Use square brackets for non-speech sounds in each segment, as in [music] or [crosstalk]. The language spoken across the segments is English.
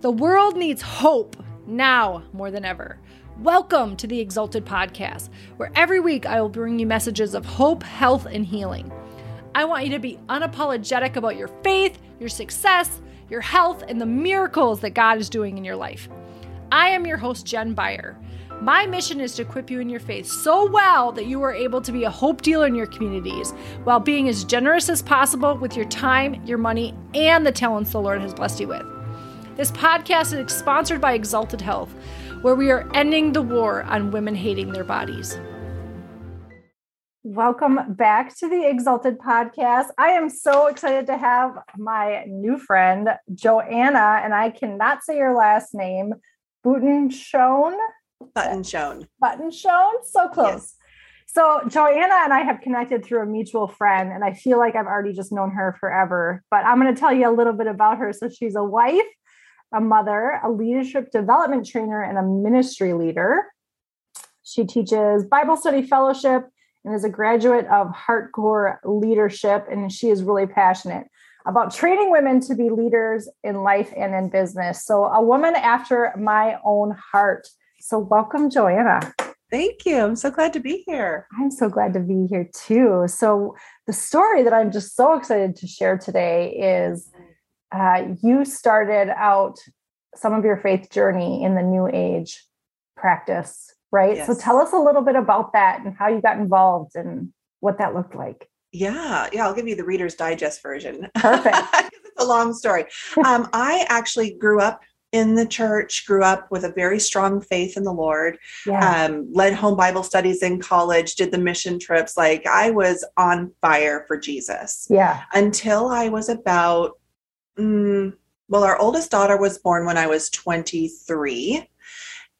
The world needs hope now more than ever. Welcome to the Exalted Podcast, where every week I will bring you messages of hope, health, and healing. I want you to be unapologetic about your faith, your success, your health, and the miracles that God is doing in your life. I am your host, Jen Beyer. My mission is to equip you in your faith so well that you are able to be a hope dealer in your communities while being as generous as possible with your time, your money, and the talents the Lord has blessed you with. This podcast is sponsored by Exalted Health, where we are ending the war on women hating their bodies. Welcome back to the Exalted Podcast. I am so excited to have my new friend, Joanna, and I cannot say your last name, Button Shown. Button Shown. Button Shown. So close. Yes. So Joanna and I have connected through a mutual friend, and I feel like I've already just known her forever. But I'm going to tell you a little bit about her. So she's a wife, a mother, a leadership development trainer, and a ministry leader. She teaches Bible study fellowship and is a graduate of Hardcore Leadership. And she is really passionate about training women to be leaders in life and in business. So, a woman after my own heart. So, welcome, Joanna. Thank you. I'm so glad to be here. I'm so glad to be here too. So, the story that I'm just so excited to share today is uh, you started out some of your faith journey in the new age practice, right? Yes. So tell us a little bit about that and how you got involved and what that looked like. Yeah, yeah, I'll give you the Reader's Digest version. [laughs] Perfect. [laughs] it's a long story. Um, I actually grew up in the church, grew up with a very strong faith in the Lord, yeah. um, led home Bible studies in college, did the mission trips. Like I was on fire for Jesus. Yeah. Until I was about mm, well, our oldest daughter was born when I was 23.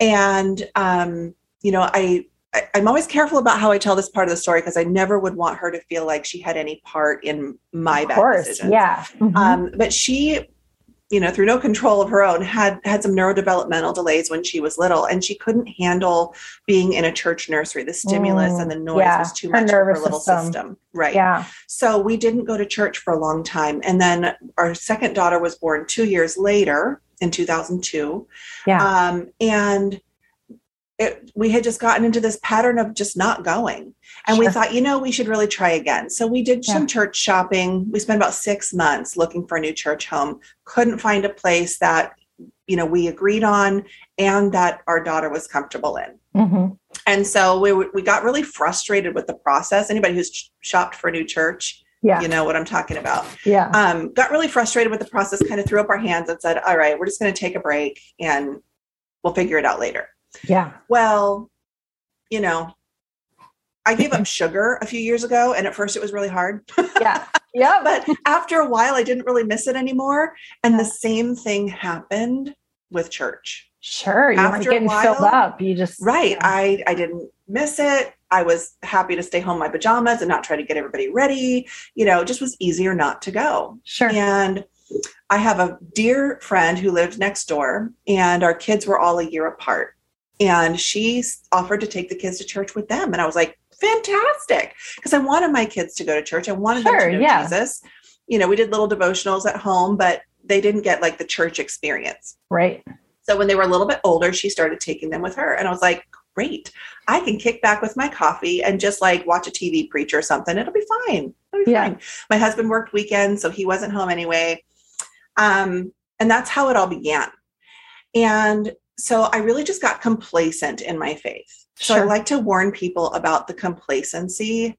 And, um, you know, I, I, am always careful about how I tell this part of the story because I never would want her to feel like she had any part in my of bad course, decisions. Yeah. Mm-hmm. Um, but she you know through no control of her own had had some neurodevelopmental delays when she was little and she couldn't handle being in a church nursery the stimulus mm, and the noise yeah. was too much for her little system. system. right yeah so we didn't go to church for a long time and then our second daughter was born two years later in 2002 yeah um, and it, we had just gotten into this pattern of just not going. And sure. we thought, you know, we should really try again. So we did yeah. some church shopping. We spent about six months looking for a new church home. Couldn't find a place that, you know, we agreed on and that our daughter was comfortable in. Mm-hmm. And so we, we got really frustrated with the process. Anybody who's shopped for a new church, yeah. you know what I'm talking about. Yeah. Um, got really frustrated with the process, kind of threw up our hands and said, all right, we're just going to take a break and we'll figure it out later. Yeah. Well, you know, I gave up [laughs] sugar a few years ago, and at first it was really hard. [laughs] Yeah. Yeah. but after a while, I didn't really miss it anymore. And yeah. the same thing happened with church. Sure. You after getting while, filled up. You just right. Yeah. I I didn't miss it. I was happy to stay home in my pajamas and not try to get everybody ready. You know, it just was easier not to go. Sure. And I have a dear friend who lived next door, and our kids were all a year apart and she offered to take the kids to church with them. And i was like fantastic. Because i wanted my kids to go to church. I wanted sure, them to know yeah. jesus. You know we did little devotionals at home but they didn't get like the church experience. Right. So when they were a little bit older she started taking them with her. And i was like great. I can kick back with my coffee and just like watch a tv preach or something. It'll be fine. It'll be yeah. fine. My husband worked weekends so he wasn't home anyway. Um, and that's how it all began. And so I really just got complacent in my faith. So sure. I like to warn people about the complacency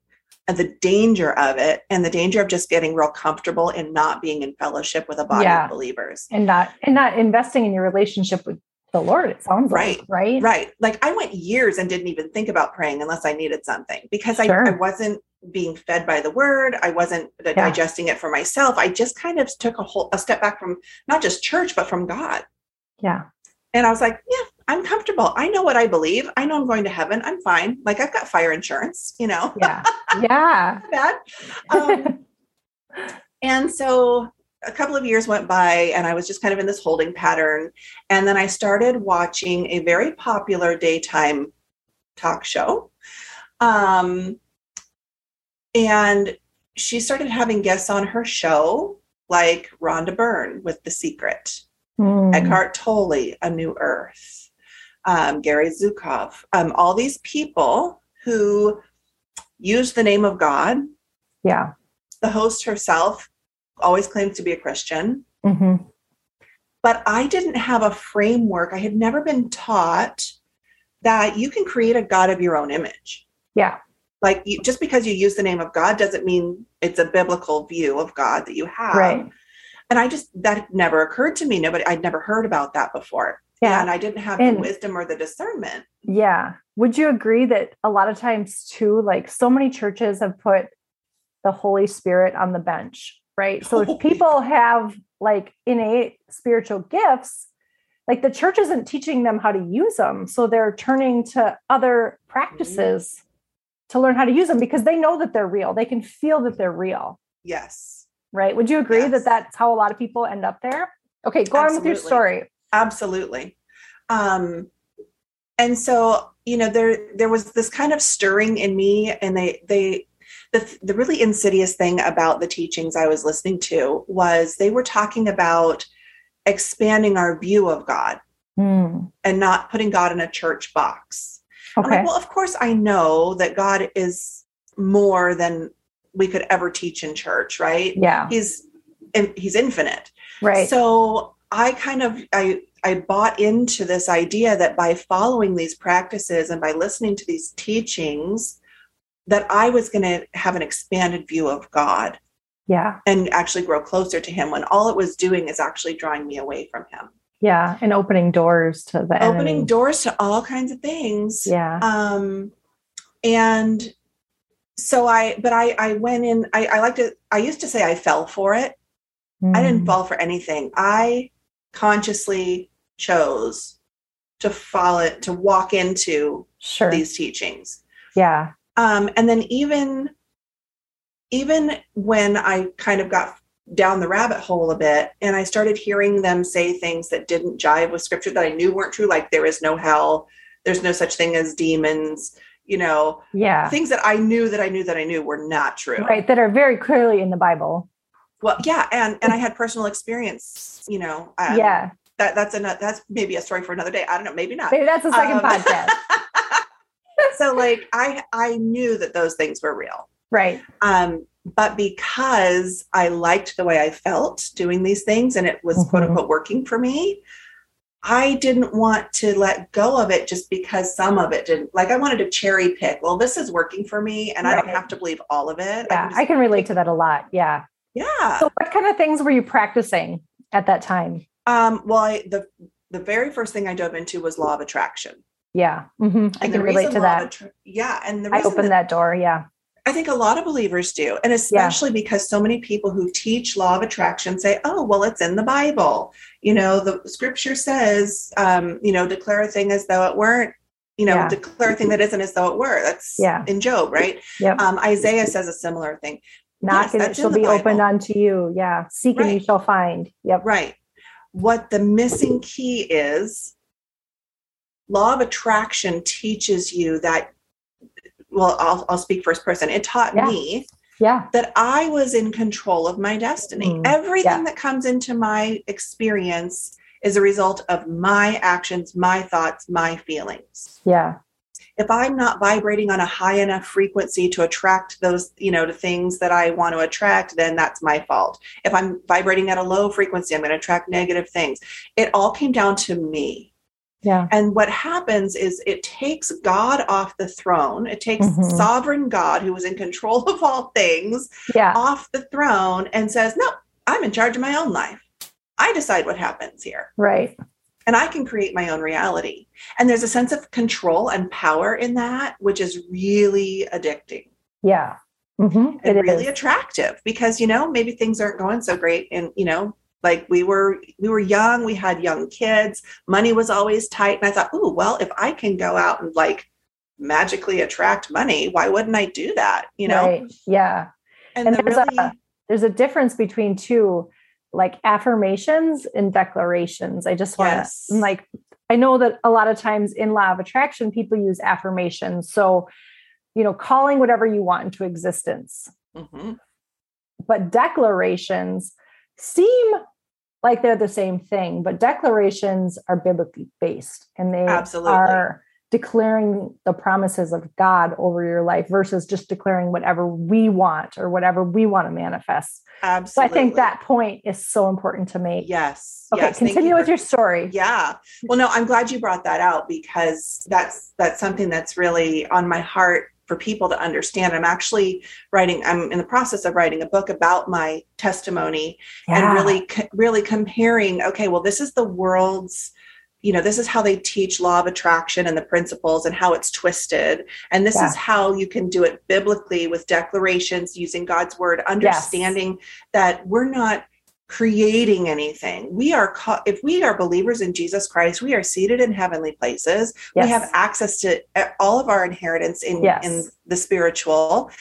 and the danger of it and the danger of just getting real comfortable and not being in fellowship with a body yeah. of believers. And not and not investing in your relationship with the Lord, it sounds right, like, right? Right. Like I went years and didn't even think about praying unless I needed something because sure. I, I wasn't being fed by the word. I wasn't uh, yeah. digesting it for myself. I just kind of took a whole a step back from not just church, but from God. Yeah. And I was like, yeah, I'm comfortable. I know what I believe. I know I'm going to heaven. I'm fine. Like I've got fire insurance, you know? Yeah. [laughs] Yeah. bad. Um, and so a couple of years went by and I was just kind of in this holding pattern. And then I started watching a very popular daytime talk show. Um, and she started having guests on her show, like Rhonda Byrne with The Secret mm. Eckhart Tolle, A New Earth, um, Gary Zukav, um, all these people who use the name of God. Yeah. The host herself always claims to be a Christian. Mm-hmm. But I didn't have a framework. I had never been taught that you can create a God of your own image. Yeah. Like you, just because you use the name of God doesn't mean it's a biblical view of God that you have. Right. And I just, that never occurred to me. Nobody, I'd never heard about that before. Yeah. And I didn't have and, the wisdom or the discernment. Yeah. Would you agree that a lot of times, too, like so many churches have put the Holy Spirit on the bench, right? So if people [laughs] have like innate spiritual gifts, like the church isn't teaching them how to use them. So they're turning to other practices mm-hmm. to learn how to use them because they know that they're real. They can feel that they're real. Yes. Right. Would you agree yes. that that's how a lot of people end up there? Okay, go Absolutely. on with your story. Absolutely. Um, and so, you know, there there was this kind of stirring in me, and they they the the really insidious thing about the teachings I was listening to was they were talking about expanding our view of God mm. and not putting God in a church box. Okay. Like, well, of course, I know that God is more than we could ever teach in church, right? Yeah. He's he's infinite. Right. So I kind of I I bought into this idea that by following these practices and by listening to these teachings that I was going to have an expanded view of God yeah and actually grow closer to him when all it was doing is actually drawing me away from him yeah and opening doors to the opening enemy. doors to all kinds of things yeah um and so i but i i went in i i like to i used to say i fell for it mm. i didn't mm. fall for anything i consciously chose to follow it to walk into sure. these teachings yeah um and then even even when I kind of got down the rabbit hole a bit and I started hearing them say things that didn't jive with scripture that I knew weren't true, like there is no hell, there's no such thing as demons, you know, yeah, things that I knew that I knew that I knew were not true, right? That are very clearly in the Bible. Well, yeah, and and I had personal experience, you know. Um, yeah, that that's a that's maybe a story for another day. I don't know, maybe not. Maybe that's a second um, podcast. [laughs] so, like, I I knew that those things were real, Right. Um, but because I liked the way I felt doing these things and it was mm-hmm. quote unquote working for me, I didn't want to let go of it just because some of it didn't. Like I wanted to cherry pick. Well, this is working for me, and right. I don't have to believe all of it. Yeah, I can, I can relate to that a lot. Yeah. Yeah. So, what kind of things were you practicing at that time? Um, well, I, the the very first thing I dove into was law of attraction. Yeah, mm-hmm. I can relate to that. Attra- yeah, and the I opened that, that door. Yeah, I think a lot of believers do. And especially yeah. because so many people who teach law of attraction say, oh, well, it's in the Bible. You know, the scripture says, um, you know, declare a thing as though it weren't, you know, yeah. declare a thing that isn't as though it were. That's yeah. in Job, right? Yep. Um, Isaiah says a similar thing. Knock yes, and it shall be Bible. opened unto you. Yeah. Seek right. and you shall find. Yep. Right. What the missing key is law of attraction teaches you that well, I'll, I'll speak first person. It taught yeah. me yeah. that I was in control of my destiny. Mm. Everything yeah. that comes into my experience is a result of my actions, my thoughts, my feelings. Yeah. If I'm not vibrating on a high enough frequency to attract those, you know, to things that I want to attract, then that's my fault. If I'm vibrating at a low frequency, I'm going to attract negative things. It all came down to me. Yeah. And what happens is it takes God off the throne. It takes mm-hmm. sovereign God who is in control [laughs] of all things yeah. off the throne and says, "No, I'm in charge of my own life. I decide what happens here." Right. And I can create my own reality. And there's a sense of control and power in that which is really addicting. Yeah. Mm-hmm. And it really is. attractive because you know maybe things aren't going so great and you know like we were we were young we had young kids money was always tight and i thought oh well if i can go out and like magically attract money why wouldn't i do that you know right. yeah and, and the there's, really... a, there's a difference between two like affirmations and declarations i just want yes. to like i know that a lot of times in law of attraction people use affirmations so you know calling whatever you want into existence mm-hmm. but declarations seem like they're the same thing, but declarations are biblically based and they Absolutely. are declaring the promises of God over your life versus just declaring whatever we want or whatever we want to manifest. Absolutely. So I think that point is so important to make. Yes. Okay, yes. Continue you with for- your story. Yeah. Well, no, I'm glad you brought that out because that's that's something that's really on my heart for people to understand. I'm actually writing. I'm in the process of writing a book about my testimony Yeah. and really, really comparing. Okay, well, this is the world's. You know, this is how they teach law of attraction and the principles and how it's twisted. And this Yeah. is how you can do it biblically with declarations using God's word, understanding that we're not creating anything. We are, ca- if we are believers in Jesus Christ, we are seated in heavenly places. Yes. We have access to uh, all of our inheritance in, Yes. in the spiritual.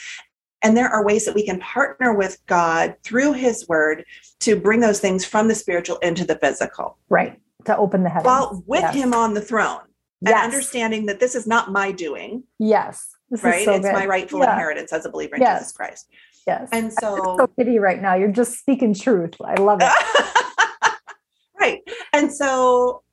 And there are ways that we can partner with God through his word to bring those things from the spiritual into the physical right. To open the heavens. while with Yes. him on the throne and understanding that this is not my doing, Yes. This right? is so it's good. my rightful Yeah. inheritance as a believer in Yes. Jesus Christ. Yes. And so, so pity right now. You're just speaking truth. I love it. [laughs] right. And so,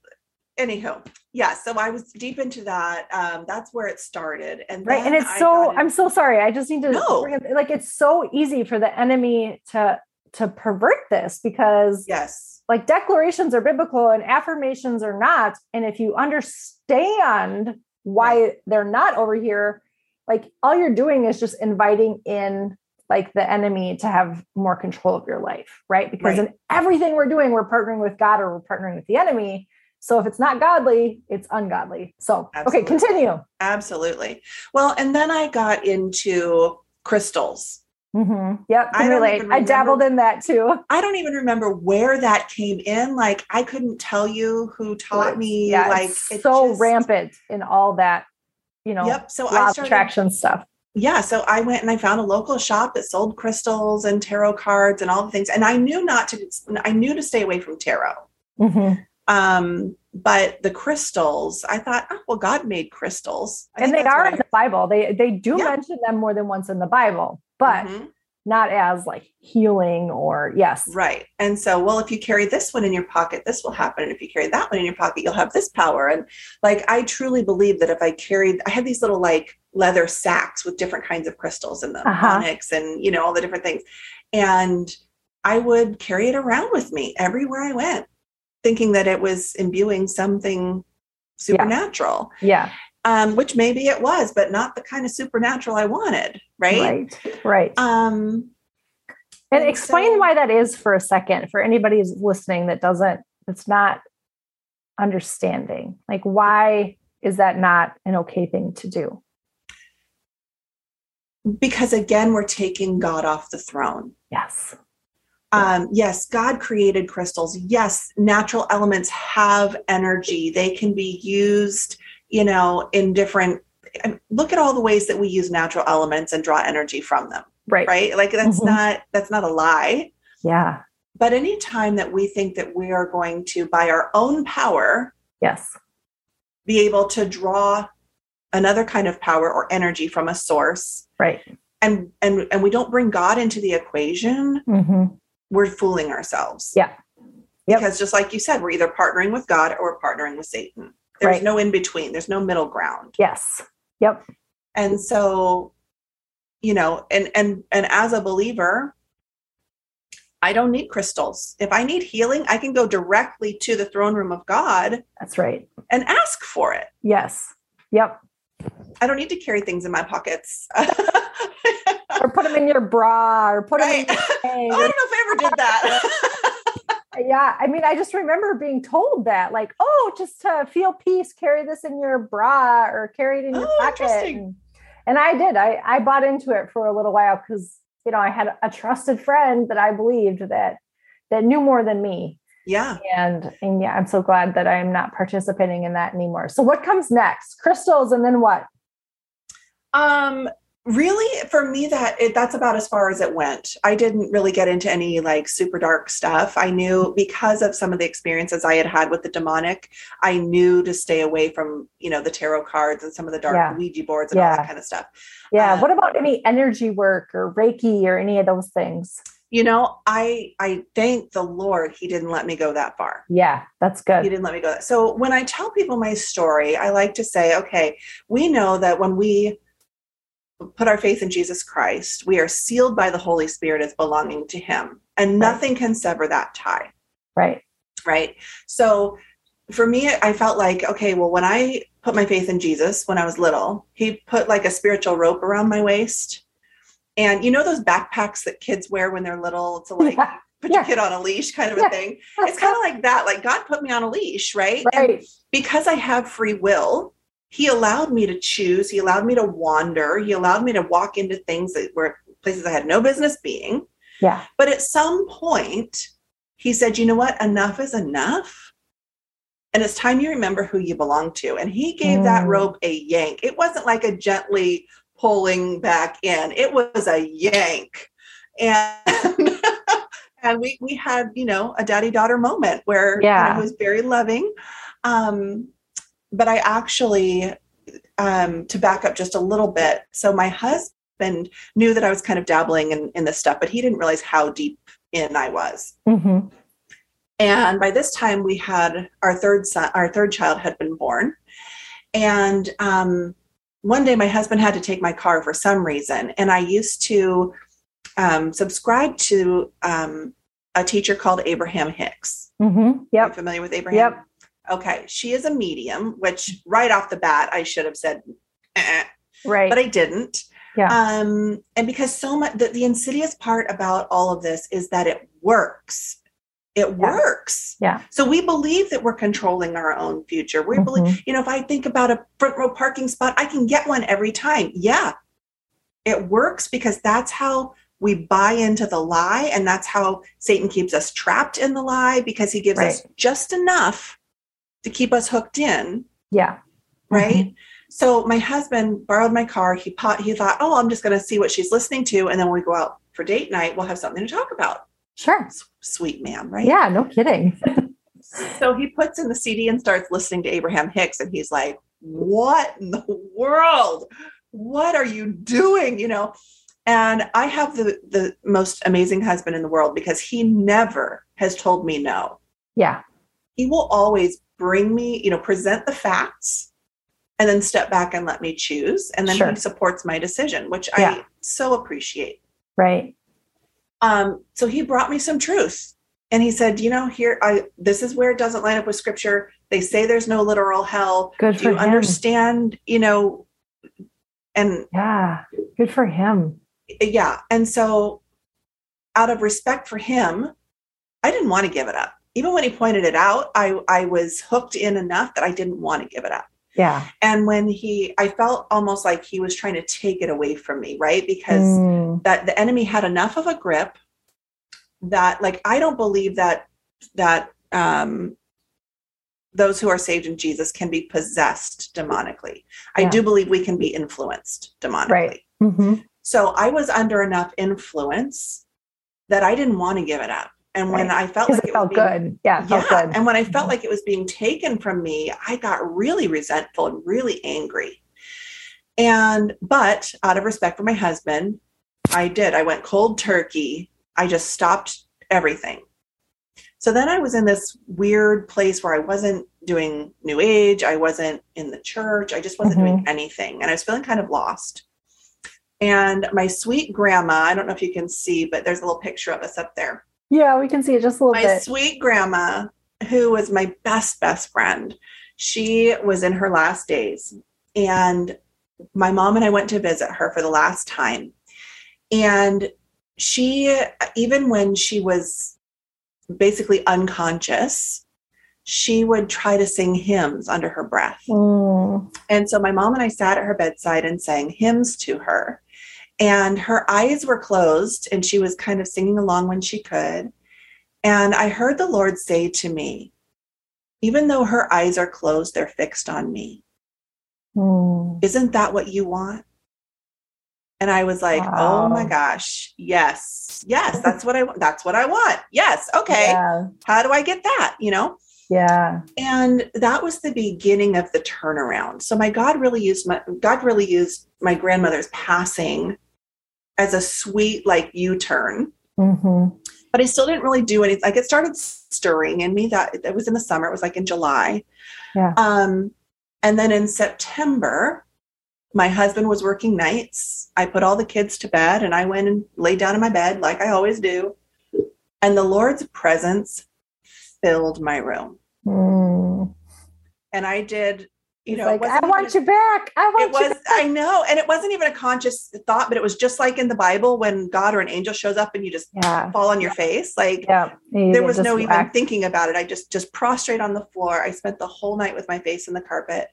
anywho, yeah. So I was deep into that. Um, that's where it started, and right and it's I so i'm so sorry i just need to No. bring it- like it's so easy for the enemy to to pervert this because yes, like declarations are biblical and affirmations are not and if you understand why they're not over here like all you're doing is just inviting in like the enemy to have more control of your life right because Right. in everything we're doing we're partnering with god or we're partnering with the enemy so if it's not godly it's ungodly so Absolutely. okay continue absolutely. Well, and then I got into crystals. hmm Yep, I relate. even I dabbled in that too. I don't even remember where that came in. Like I couldn't tell you who taught me. yeah, like it's it so just- rampant in all that, you know, Yep. So I started attraction stuff. Yeah so i went and i found a local shop that sold crystals and tarot cards and all the things and i knew not to i knew to stay away from tarot Mhm. um but the crystals i thought oh well god made crystals I And they are in the Bible. They they do Yeah. mention them more than once in the Bible, but Mhm. Not as like healing or yes. right and so well if you carry this one in your pocket this will happen and if you carry that one in your pocket you'll have this power and like i truly believe that if i carried i had these little like leather sacks with different kinds of crystals in them Uh-huh. onyx and you know all the different things and i would carry it around with me everywhere i went thinking that it was imbuing something supernatural Yeah. Um, which maybe it was but not the kind of supernatural i wanted right, Right. Right. um and and explain so- why that is for a second for anybody who's listening that doesn't that's not understanding. Like why is that not an okay thing to do? because again we're taking god off the throne Yes. um, yes god created crystals yes natural elements have energy they can be used you know in different look at all the ways that we use natural elements and draw energy from them Right. right like that's Mhm. not that's not a lie Yeah. but anytime that we think that we are going to by our own power Yes. be able to draw another kind of power or energy from a source Right. and and and we don't bring god into the equation hmm we're fooling ourselves Yeah. Yep. because just like you said we're either partnering with god or we're partnering with satan there's Right. no in between there's no middle ground Yes. Yep. and so you know and and and as a believer i don't need crystals if i need healing i can go directly to the throne room of god That's right. and ask for it Yes. Yep. i don't need to carry things in my pockets [laughs] Or put them in your bra or put them in your [laughs] oh, i don't know if i ever did that [laughs] yeah. I mean, I just remember being told that, like, oh, just to feel peace, carry this in your bra or carry it in your Oh, pocket. interesting. And, and I did. I, I bought into it for a little while because, you know, I had a trusted friend that I believed that that knew more than me. yeah And and yeah, I'm so glad that I'm not participating in that anymore. So what comes next? Crystals and then what? Um, really, for me, that it, that's about as far as it went. I didn't really get into any like super dark stuff. I knew because of some of the experiences I had had with the demonic, I knew to stay away from you know the tarot cards and some of the dark Yeah. Ouija boards and all that kind of stuff. Yeah. Um, what about any energy work or Reiki or any of those things? you know, I I thank the Lord he didn't let me go that far. Yeah, that's good. He didn't let me go. That. So when I tell people my story, I like to say, okay, we know that when we put our faith in Jesus Christ, we are sealed by the Holy Spirit as belonging to him, and nothing right. can sever that tie. Right. Right. So for me, I felt like, okay, well, when I put my faith in Jesus when I was little, he put like a spiritual rope around my waist and you know those backpacks that kids wear when they're little to [laughs] like yeah. put yeah. your kid on a leash kind of yeah. a thing. It's kind of like that. Like God put me on a leash, right? Right. And because I have free will, he allowed me to choose. He allowed me to wander. He allowed me to walk into things that were places I had no business being. Yeah. But at some point, he said, you know what? Enough is enough. And it's time you remember who you belong to. And he gave mm. that rope a yank. It wasn't like a gently pulling back in. It was a yank. And [laughs] and we we had, you know, a daddy daughter moment where yeah. it was very loving. Um, but I actually um, to back up just a little bit. So my husband knew that I was kind of dabbling in, in this stuff, but he didn't realize how deep in I was. Mm-hmm. And by this time, we had our third son, our third child had been born, and um, one day my husband had to take my car for some reason, and I used to um, subscribe to um, a teacher called Abraham Hicks. Mm-hmm. Yep. familiar with Abraham? Yep. Okay. She is a medium, which right off the bat I should have said, eh, right, but I didn't. Yeah. Um, and because so much, the, the insidious part about all of this is that it works it yeah. works. Yeah. So we believe that we're controlling our own future. We mm-hmm. believe, you know, if I think about a front row parking spot, I can get one every time. Yeah. It works because that's how we buy into the lie. And that's how Satan keeps us trapped in the lie because he gives right. us just enough to keep us hooked in. Yeah. Right. Mm-hmm. So my husband borrowed my car. He pot, he thought, oh, I'm just going to see what she's listening to. And then when we go out for date night, we'll have something to talk about. Sure. Sweet man, right? Yeah, no kidding. [laughs] so he puts in the CD and starts listening to Abraham Hicks, and he's like, What in the world? What are you doing? You know, and I have the the most amazing husband in the world because he never has told me no. Yeah. He will always bring me, you know, present the facts and then step back and let me choose. And then sure. he supports my decision, which yeah. I so appreciate. Right. Um, so he brought me some truth. And he said, you know, here I this is where it doesn't line up with scripture. They say there's no literal hell. Good Do you him. understand, you know, and yeah, good for him. Yeah. And so out of respect for him, I didn't want to give it up. Even when he pointed it out, I I was hooked in enough that I didn't want to give it up. Yeah. And when he, I felt almost like he was trying to take it away from me, right? Because mm. that the enemy had enough of a grip that, like, I don't believe that, that, um, those who are saved in Jesus can be possessed demonically. Yeah. I do believe we can be influenced demonically. Right. Mm-hmm. So I was under enough influence that I didn't want to give it up. And when right. I felt like it, it felt being, good, yeah, yeah. Good. And when I felt like it was being taken from me, I got really resentful and really angry. And but out of respect for my husband, I did. I went cold turkey. I just stopped everything. So then I was in this weird place where I wasn't doing new age, I wasn't in the church, I just wasn't mm-hmm. doing anything. And I was feeling kind of lost. And my sweet grandma, I don't know if you can see, but there's a little picture of us up there. Yeah, we can see it just a little my bit. My sweet grandma, who was my best, best friend, she was in her last days. And my mom and I went to visit her for the last time. And she, even when she was basically unconscious, she would try to sing hymns under her breath. Mm. And so my mom and I sat at her bedside and sang hymns to her and her eyes were closed and she was kind of singing along when she could. And I heard the Lord say to me, even though her eyes are closed, they're fixed on me. Mm. Isn't that what you want? And I was like, wow. oh my gosh, yes, yes, that's what I want. That's what I want. Yes. Okay. Yeah. How do I get that? You know? Yeah. And that was the beginning of the turnaround. So my God really used my God really used my grandmother's passing as a sweet like U-turn hmm but I still didn't really do anything. Like it started stirring in me that it was in the summer. It was like in July. Yeah. Um, and then in September, my husband was working nights. I put all the kids to bed and I went and laid down in my bed like I always do. And the Lord's presence filled my room. Mm. And I did, you know, it like, I want even- you back. I it want you. was i know and it wasn't even a conscious thought but it was just like in the bible when god or an angel shows up and you just Yeah. fall on your face like Yeah. There was no even thinking about it i just just prostrate on the floor i spent the whole night with my face in the carpet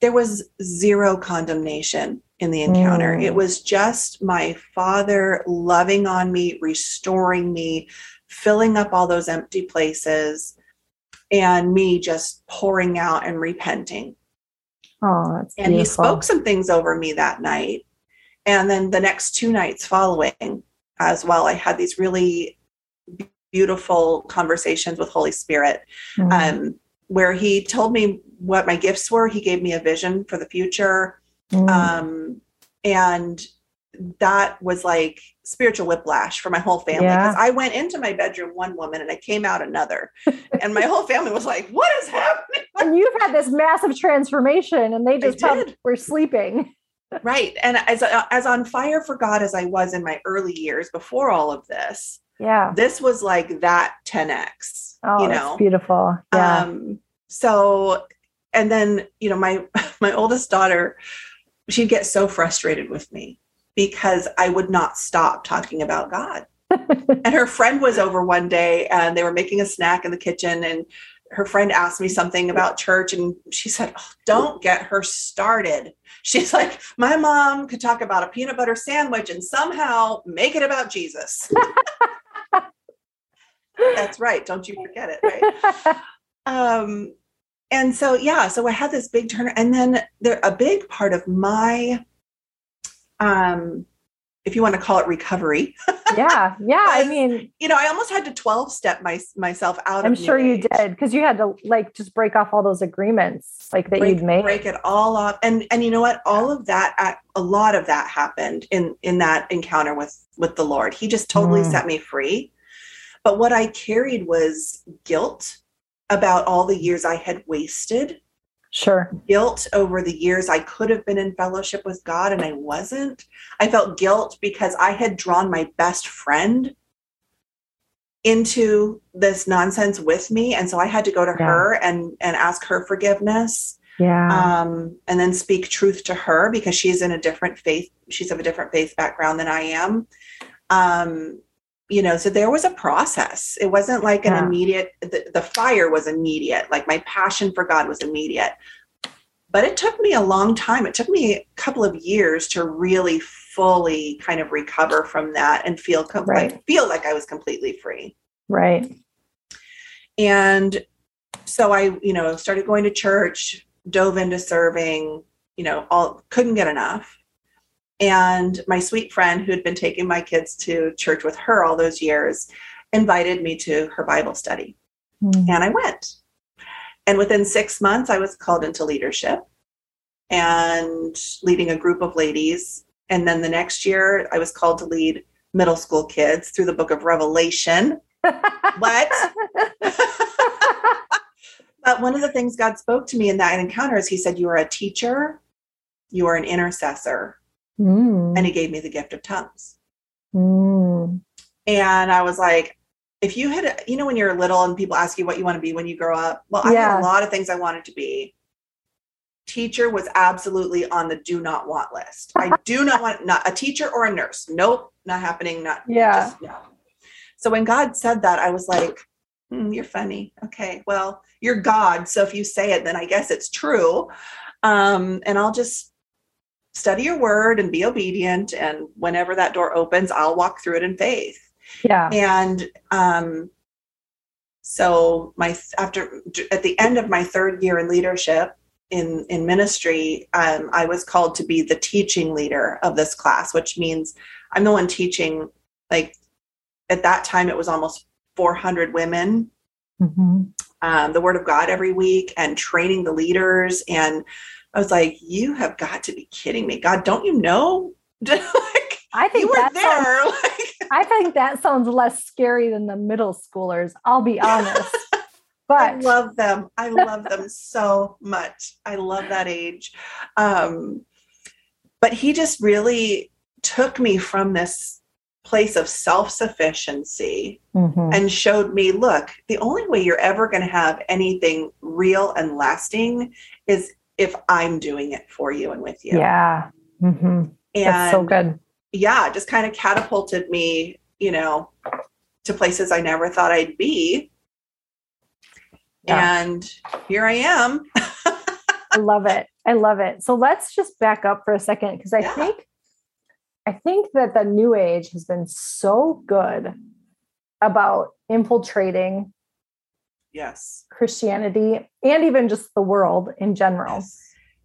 there was zero condemnation in the encounter Mm. it was just my father loving on me restoring me filling up all those empty places and me just pouring out and repenting Oh, that's and he spoke some things over me that night and then the next two nights following as well i had these really beautiful conversations with holy spirit Mm. um, where he told me what my gifts were he gave me a vision for the future Mm. um, and that was like spiritual whiplash for my whole family because Yeah. i went into my bedroom one woman and i came out another and my whole family was like what is happening [laughs] and you've had this massive transformation, and they just were sleeping. [laughs] Right. And as as on fire for God as I was in my early years before all of this, Yeah. this was like that 10x. Oh, you that's know. beautiful. Yeah. Um so and then, you know, my [laughs] my oldest daughter, she'd get so frustrated with me because I would not stop talking about God. and her friend was over one day and they were making a snack in the kitchen and her friend asked me something about church and she said oh, don't get her started. She's like my mom could talk about a peanut butter sandwich and somehow make it about jesus. [laughs] That's right. Don't you forget it right? Um and so yeah so i had this big turn and then there a big part of my um if you want to call it recovery [laughs] yeah. Yeah. I mean, you know, I almost had to 12 step my, myself out I'm sure you Age. did because you had to like just break off all those agreements like that break, you'd made. break it all off. And, and you know what? All of that, at, a lot of that happened in, in that encounter with, with the Lord. He just totally Mm. set me free. But what I carried was guilt about all the years I had wasted, Sure. guilt over the years I could have been in fellowship with God and I wasn't. I felt guilt because I had drawn my best friend into this nonsense with me and so I had to go to Yeah. her and and ask her forgiveness Yeah. um and then speak truth to her because she's in a different faith she's of a different faith background than I am um you know so there was a process it wasn't like an Yeah. immediate the, the fire was immediate like my passion for god was immediate but it took me a long time it took me a couple of years to really fully kind of recover from that and feel com- Right. like feel like i was completely free right. and so i you know started going to church dove into serving you know all couldn't get enough and my sweet friend who had been taking my kids to church with her all those years invited me to her bible study. Mm. and i went. And within six months i was called into leadership and leading a group of ladies. And then the next year i was called to lead middle school kids through the book of revelation. [laughs] What? But one of the things God spoke to me in that encounter is He said, You are a teacher, you are an intercessor, Mm. and He gave me the gift of tongues. Mm. And I was like, if you had, you know, when you're little and people ask you what you want to be when you grow up, well, I had a lot of things I wanted to be. Teacher was absolutely on the do not want list. I [laughs] do not want not a teacher or a nurse. Nope, not happening. Not Yeah. just no. So when God said that, I was like, "Hmm, "You're funny." Okay, well, you're God, so if you say it, then I guess it's true. Um, and I'll just study your word and be obedient. And whenever that door opens, I'll walk through it in faith Yeah. and um, so my after at the end of my third year in leadership in in ministry um, i was called to be the teaching leader of this class which means i'm the one teaching like at that time it was almost 400 women Mhm. um, the word of god every week and training the leaders and i was like you have got to be kidding me god don't you know [laughs] like I think you were that sounds, there [laughs] like I think that sounds less scary than the middle schoolers. I'll be honest. [laughs] But I love them. I love them so much. I love that age. Um, but he just really took me from this place of self sufficiency Mhm. and showed me look, the only way you're ever going to have anything real and lasting is if I'm doing it for you and with you. yeah, Mhm. And that's so good. yeah, just kind of catapulted me, you know, to places I never thought I'd be. Yeah. And here I am. [laughs] I love it. I love it. So let's just back up for a second because I Yeah. think I think that the new age has been so good about infiltrating Yes. Christianity and even just the world in general. Yes.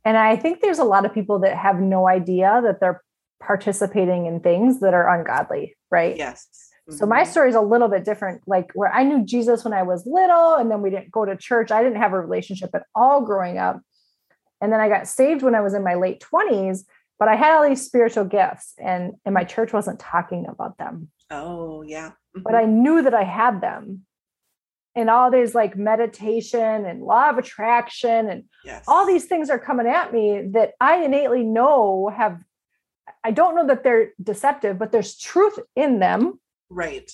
And I think there's a lot of people that have no idea that they're participating in things that are ungodly, right? Yes. So my Mhm. story is a little bit different. Like where I knew Jesus when I was little, and then we didn't go to church. I didn't have a relationship at all growing up. And then I got saved when I was in my late 20s, but I had all these spiritual gifts and, and my church wasn't talking about them. Oh, yeah. But I knew that I had them. And all these like meditation and law of attraction and yes. all these things are coming at me that I innately know have I don't know that they're deceptive, but there's truth in them. Right.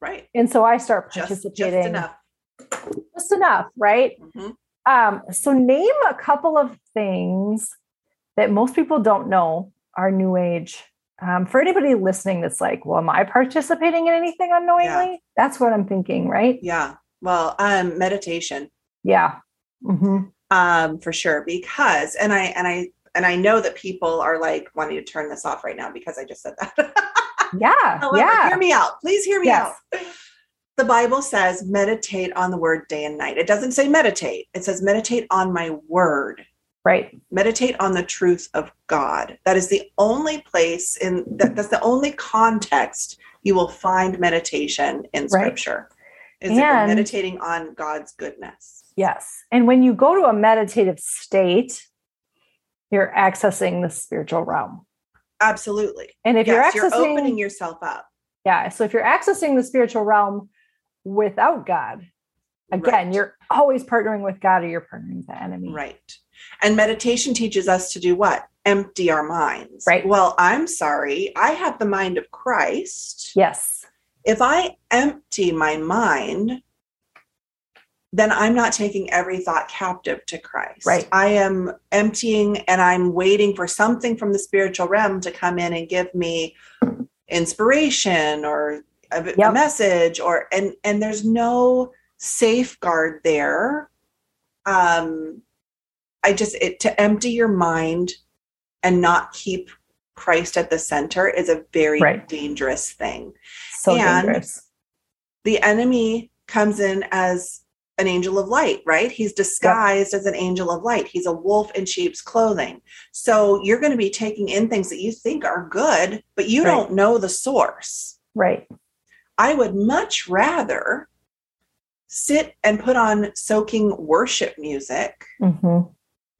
Right. And so I start participating just enough. just enough, right? Mhm. Um, so name a couple of things that most people don't know are new age. Um, for anybody listening that's like, well, am I participating in anything unknowingly? That's what I'm thinking, right? Yeah. Well, um, meditation. Yeah. Mhm. um for sure because and i and i and i know that people are like wanting to turn this off right now because i just said that [laughs] Yeah. However, yeah. hear me out please hear me Yes. out the bible says meditate on the word day and night it doesn't say meditate it says meditate on my word Right. meditate on the truth of god that is the only place in that, that's the only context you will find meditation in Right. scripture is if we're meditating on god's goodness Yes. And when you go to a meditative state, you're accessing the spiritual realm. absolutely And if yes, you're accessing you're opening yourself up Yeah. So if you're accessing the spiritual realm without God, again, Right. you're always partnering with God or you're partnering with the enemy. Right. And meditation teaches us to do what? Empty our minds. Right. Well, I'm sorry. I have the mind of Christ. Yes. If I empty my mind, then I'm not taking every thought captive to Christ. Right. I am emptying and I'm waiting for something from the spiritual realm to come in and give me inspiration or a, a message or and and there's no safeguard there um i just it to empty your mind and not keep christ at the center is a very Right. dangerous thing So And- dangerous. the enemy comes in as an angel of light, right? He's disguised as an angel of light. He's a wolf in sheep's clothing. So you're going to be taking in things that you think are good, but you Right. don't know the source. Right. I would much rather sit and put on soaking worship music hmm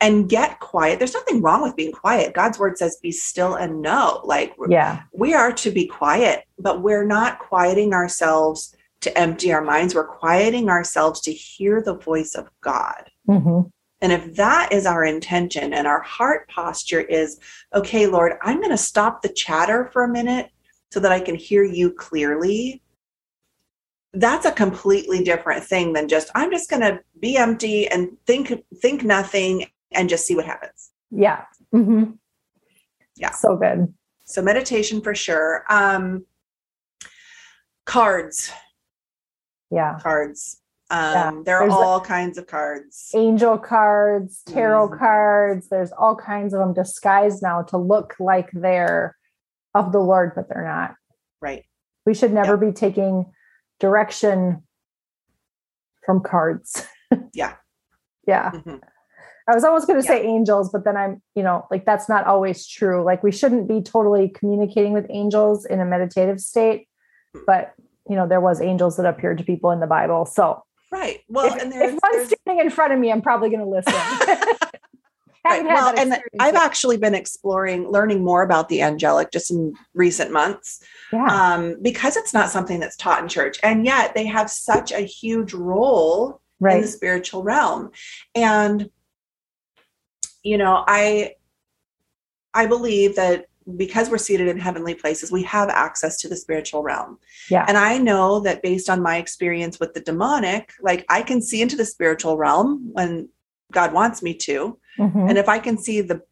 and get quiet. There's nothing wrong with being quiet. God's word says, be still and know. Like, Yeah. we are to be quiet, but we're not quieting ourselves to empty our minds. We're quieting ourselves to hear the voice of God. hmm And if that is our intention and our heart posture is, okay, Lord, I'm going to stop the chatter for a minute so that I can hear you clearly. That's a completely different thing than just I'm just going to be empty and think think nothing and just see what happens. Yeah. hmm Yeah. So good. So meditation for sure. Um cards. Yeah. cards. Um, Yeah, there are there's all kinds of cards. Angel cards, tarot Mhm. cards. There's all kinds of them disguised now to look like they're of the Lord, but they're not. Right. We should never be taking direction from cards. [laughs] Yeah. yeah. Mhm. I was almost going to say angels, but then I'm, you know, like that's not always true. Like we shouldn't be totally communicating with angels in a meditative state, but you know, there was angels that appeared to people in the Bible. So Right. Well, if, and if one's there's standing in front of me, I'm probably going to listen. [laughs] right. [laughs] well, and I've actually been exploring, learning more about the angelic just in recent months. Yeah. Um, because it's not something that's taught in church. And yet they have such a huge role right. in the spiritual realm. And, you know, I I believe that because we're seated in heavenly places, we have access to the spiritual realm. Yeah. And I know that based on my experience with the demonic, like I can see into the spiritual realm when God wants me to. Mm-hmm. And if I can see the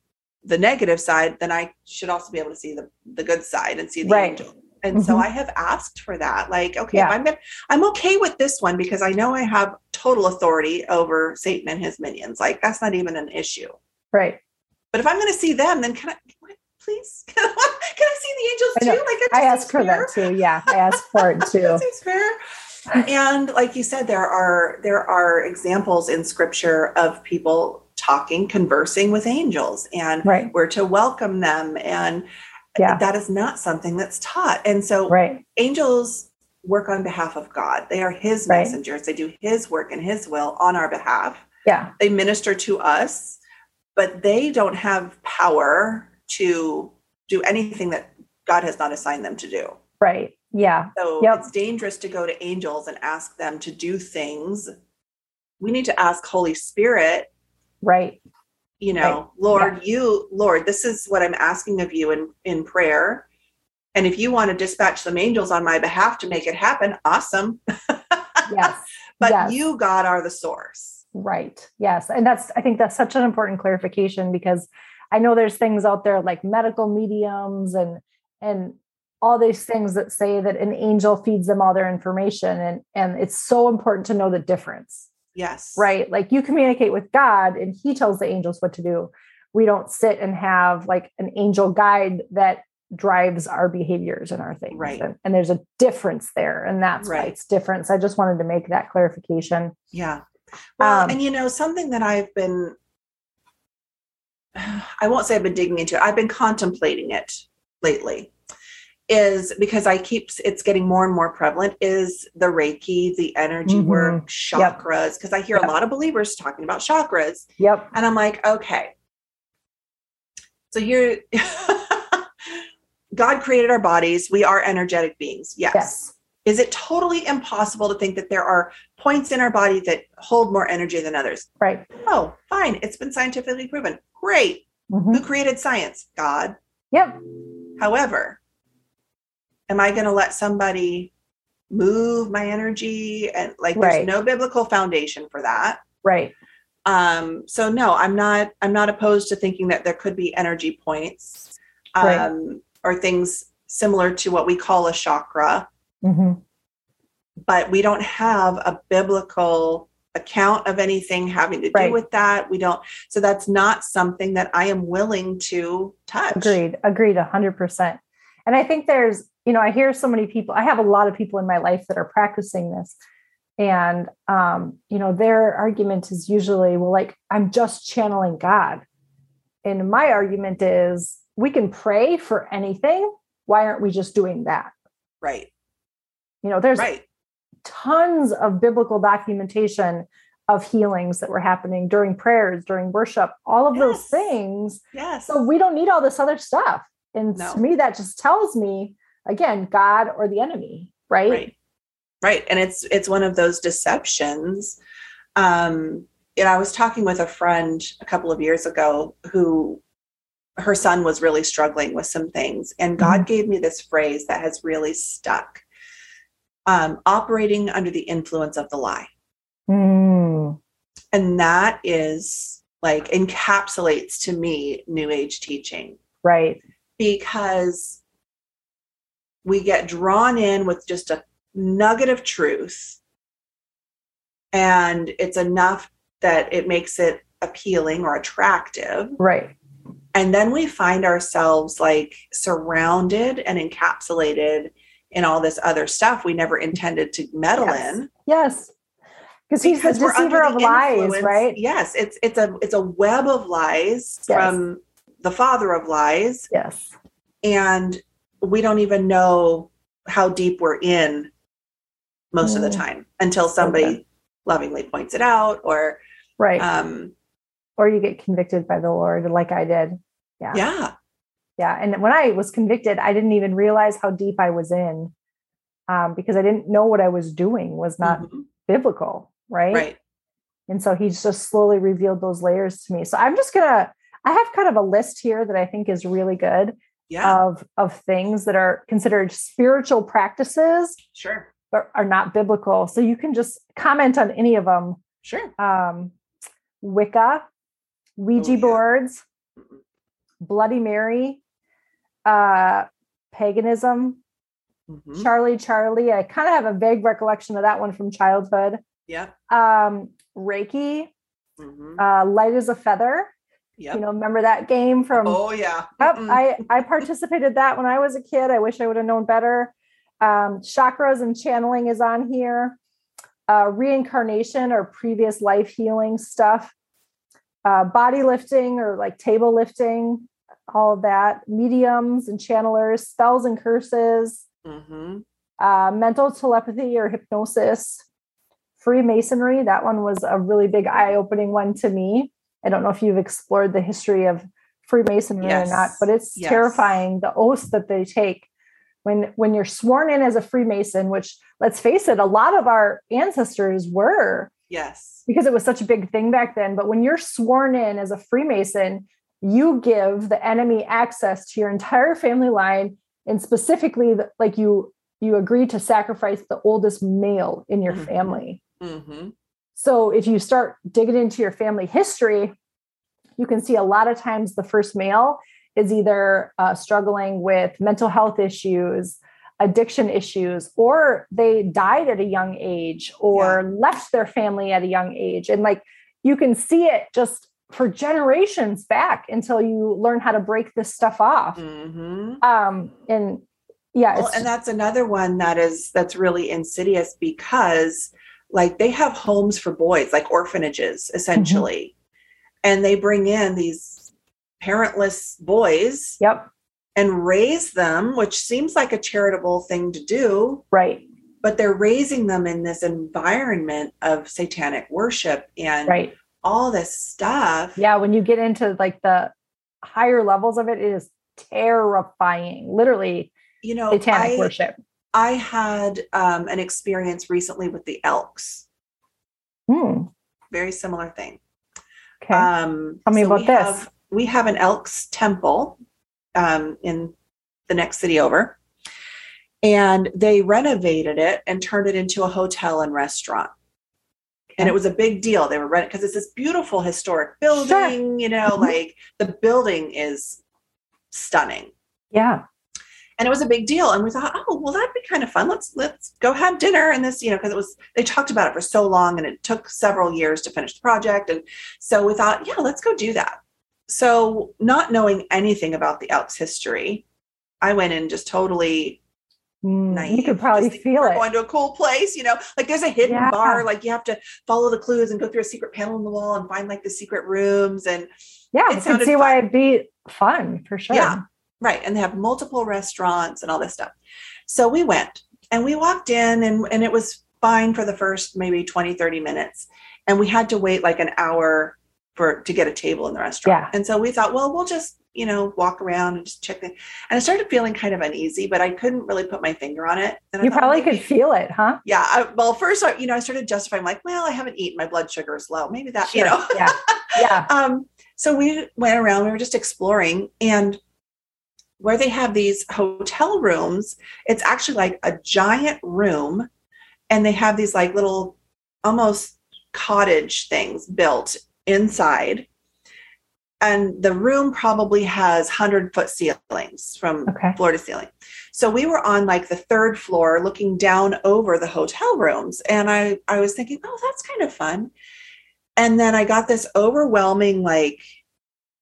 the negative side, then I should also be able to see the the good side and see the right. angel. And mm-hmm. so I have asked for that. Like, okay, yeah. I'm gonna, I'm okay with this one because I know I have total authority over Satan and his minions. Like that's not even an issue. Right. But if I'm going to see them, then can I? please? [laughs] Can I, see the angels too? Like I asked for that too. Yeah, I [laughs] ask for it too. seems fair. and like you said, there are there are examples in scripture of people talking, conversing with angels, and right. we're to welcome them. And yeah. that is not something that's taught. And so right. angels work on behalf of God. They are his right. messengers. They do his work and his will on our behalf. Yeah. They minister to us, but they don't have power to do anything that God has not assigned them to do. Right. Yeah. So yep. it's dangerous to go to angels and ask them to do things. We need to ask Holy Spirit. Right. You know, right. Lord, yeah. you, Lord, this is what I'm asking of you in, in prayer. And if you want to dispatch some angels on my behalf to make it happen, awesome. [laughs] yes. but yes. you, God, are the source. Right. Yes. And that's, I think that's such an important clarification because I know there's things out there like medical mediums and and all these things that say that an angel feeds them all their information and and it's so important to know the difference. Yes. Right? Like you communicate with God and he tells the angels what to do. We don't sit and have like an angel guide that drives our behaviors and our things. Right. And, and there's a difference there. And that's right. why it's different. So I just wanted to make that clarification. Yeah. Well, um, and you know, something that I've been [sighs] I won't say I've been digging into it. I've been contemplating it lately. Is because I keep it's getting more and more prevalent is the Reiki, the energy mm-hmm. work, chakras. Because yep. I hear yep. a lot of believers talking about chakras. Yep. And I'm like, okay. So here, [laughs] God created our bodies. We are energetic beings. Yes. yes. Is it totally impossible to think that there are points in our body that hold more energy than others? Right. Oh, fine. It's been scientifically proven. Great. Mm-hmm. Who created science? God. Yep. However, am I going to let somebody move my energy and like there's no biblical foundation for that. Right. Um so no, I'm not I'm not opposed to thinking that there could be energy points um right. or things similar to what we call a chakra Mm-hmm. But we don't have a biblical account of anything having to do right. with that. We don't. So that's not something that I am willing to touch. Agreed. Agreed. A hundred percent. And I think there's, you know, I hear so many people, I have a lot of people in my life that are practicing this. And, um, you know, their argument is usually, well, like, I'm just channeling God. And my argument is, we can pray for anything. Why aren't we just doing that? Right. You know, there's right. tons of biblical documentation of healings that were happening during prayers, during worship, all of yes. those things. Yes. So we don't need all this other stuff. And no. to me, that just tells me again, God or the enemy, right? Right. Right. And it's it's one of those deceptions. Um, you know, I was talking with a friend a couple of years ago who her son was really struggling with some things. And God mm-hmm. gave me this phrase that has really stuck um, operating under the influence of the lie. Mm. And that is like encapsulates to me New Age teaching. Right. Because we get drawn in with just a nugget of truth, and it's enough that it makes it appealing or attractive. Right. And then we find ourselves like surrounded and encapsulated in all this other stuff we never intended to meddle yes. in. Yes. Because he's the deceiver of lies, right? Yes, it's it's a it's a web of lies yes. from the father of lies. Yes. And we don't even know how deep we're in most mm. of the mm. time until somebody okay. lovingly points it out or right um or you get convicted by the Lord, like I did. Yeah. Yeah. Yeah. And when I was convicted, I didn't even realize how deep I was in um, because I didn't know what I was doing was not Mhm. biblical. Right. Right. And so he's just slowly revealed those layers to me. So I'm just to, I have kind of a list here that I think is really good Yeah. of, of things that are considered spiritual practices, sure. but are not biblical. So you can just comment on any of them. Sure. Um, Wicca, Ouija Oh, yeah. boards. Bloody Mary, uh, paganism, Mhm. Charlie Charlie. I kind of have a vague recollection of that one from childhood. Yeah. Um, Reiki, Mhm. uh, Light as a Feather. Yep. You know, remember that game from? oh yeah. Yep. I [laughs] I participated that when I was a kid. I wish I would have known better. Um, chakras and channeling is on here. Uh, reincarnation or previous life healing stuff. Uh, body lifting or like table lifting, all of that. Mediums and channelers, spells and curses. Mhm. Uh, mental telepathy or hypnosis. Freemasonry. That one was a really big eye-opening one to me. I don't know if you've explored the history of Freemasonry or not, but it's Yes. terrifying the oaths that they take when when you're sworn in as a Freemason. Which, let's face it, a lot of our ancestors were Yes. because it was such a big thing back then. But when you're sworn in as a Freemason, you give the enemy access to your entire family line, and specifically, the- like you you agree to sacrifice the oldest male in your Mhm. family. hmm So if you start digging into your family history, you can see a lot of times the first male is either uh, struggling with mental health issues, addiction issues, or they died at a young age or left their family at a young age. And like you can see it just for generations back until you learn how to break this stuff off. hmm Um, and yeah, Well, and that's another one that is that's really insidious because like they have homes for boys, like orphanages essentially. And they bring in these parentless boys yep, and raise them, which seems like a charitable thing to do, right, but they're raising them in this environment of satanic worship and right. All this stuff. yeah when you get into like the higher levels of it it is terrifying literally You know, satanic I, worship I had um, an experience recently with the Elks. Hmm, Very similar thing. okay Um, Tell me so about we this. Have, we have an Elks temple um, in the next city over, and they renovated it and turned it into a hotel and restaurant. And it was a big deal. They were renting because it's this beautiful historic building. You know, Mhm. like the building is stunning, yeah and it was a big deal. And we thought, oh, well, that'd be kind of fun. Let's let's go have dinner and this, you know, because it was they talked about it for so long, and it took several years to finish the project. And so we thought, yeah, let's go do that. So, not knowing anything about the Elks history, I went in just totally Mm, naive. you could probably feel it Going to a cool place, you know, like there's a hidden Yeah. bar, like you have to follow the clues and go through a secret panel in the wall and find like the secret rooms. And yeah i can see why it'd be fun for sure Yeah. Right. And they have multiple restaurants and all this stuff. So we went and we walked in and, and it was fine for the first maybe 20, 30 minutes. And we had to wait like an hour for to get a table in the restaurant. Yeah. And so we thought, well, we'll just, you know, walk around and just check the and I started feeling kind of uneasy, but I couldn't really put my finger on it. And you thought, probably could feel it huh Yeah. I, well, first, I, you know, I started justifying like, well, I haven't eaten. My blood sugar is low. Maybe that, you know. yeah yeah [laughs] Um, so we went around, we were just exploring, and where they have these hotel rooms, it's actually like a giant room, and they have these like little almost cottage things built inside. And the room probably has 100 foot ceilings from Okay. floor to ceiling. So we were on like the third floor looking down over the hotel rooms. And I, I was thinking, oh, that's kind of fun. And then I got this overwhelming, like,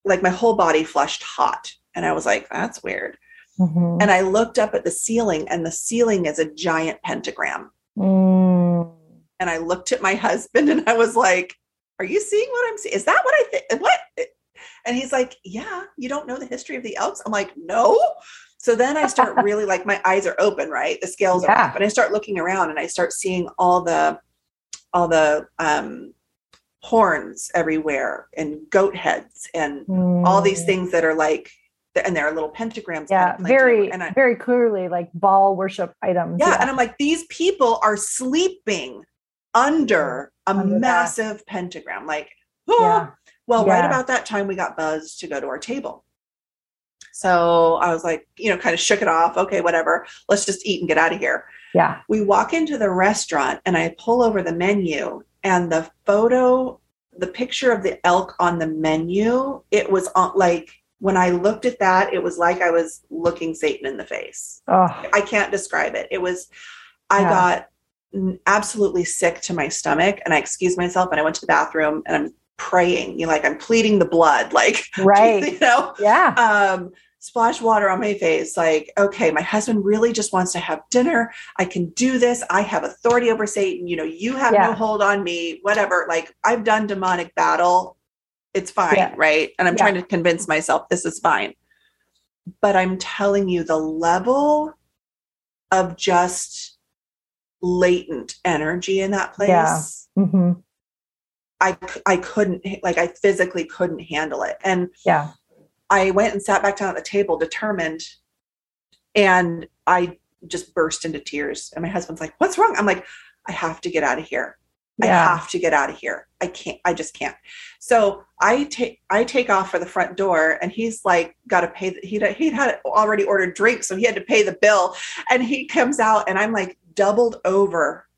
like my whole body flushed hot. And I was like, that's weird. Mhm. And I looked up at the ceiling, and the ceiling is a giant pentagram. Mm. And I looked at my [laughs] husband and I was like, Are you seeing what I'm seeing? Is that what I think? What? And he's like, Yeah, you don't know the history of the Elks? I'm like, No. So then I start [laughs] really like my eyes are open, right? The scales are up. And I start looking around and I start seeing all the all the um horns everywhere and goat heads and mm. all these mm. things that are like and there are little pentagrams. Yeah, kind of very, and I, very clearly like Baal worship items. Yeah, yeah, and I'm like, these people are sleeping under a under massive that. pentagram. Like, oh. [gasps] yeah. well, yeah. right about that time, we got buzzed to go to our table. So I was like, you know, kind of shook it off. Okay, whatever. Let's just eat and get out of here. Yeah. We walk into the restaurant and I pull over the menu and the photo, the picture of the elk on the menu, it was on like when I looked at that, it was like I was looking Satan in the face. Oh. I can't describe it. It was, I yeah. got absolutely sick to my stomach and I excused myself and I went to the bathroom and I'm praying, you know, like I'm pleading the blood, like, [laughs] right. you know? Yeah. Um, splash water on my face like okay my husband really just wants to have dinner i can do this i have authority over satan you know you have yeah. no hold on me whatever like i've done demonic battle it's fine yeah. right and i'm yeah. trying to convince myself this is fine but i'm telling you the level of just latent energy in that place yeah. mm-hmm. i i couldn't like i physically couldn't handle it and yeah I went and sat back down at the table determined and I just burst into tears. And my husband's like, What's wrong? I'm like, I have to get out of here. Yeah. I have to get out of here. I can't, I just can't. So I take, I take off for the front door and he's like, got to pay. The, he he had already ordered drinks. So he had to pay the bill and he comes out and I'm like doubled over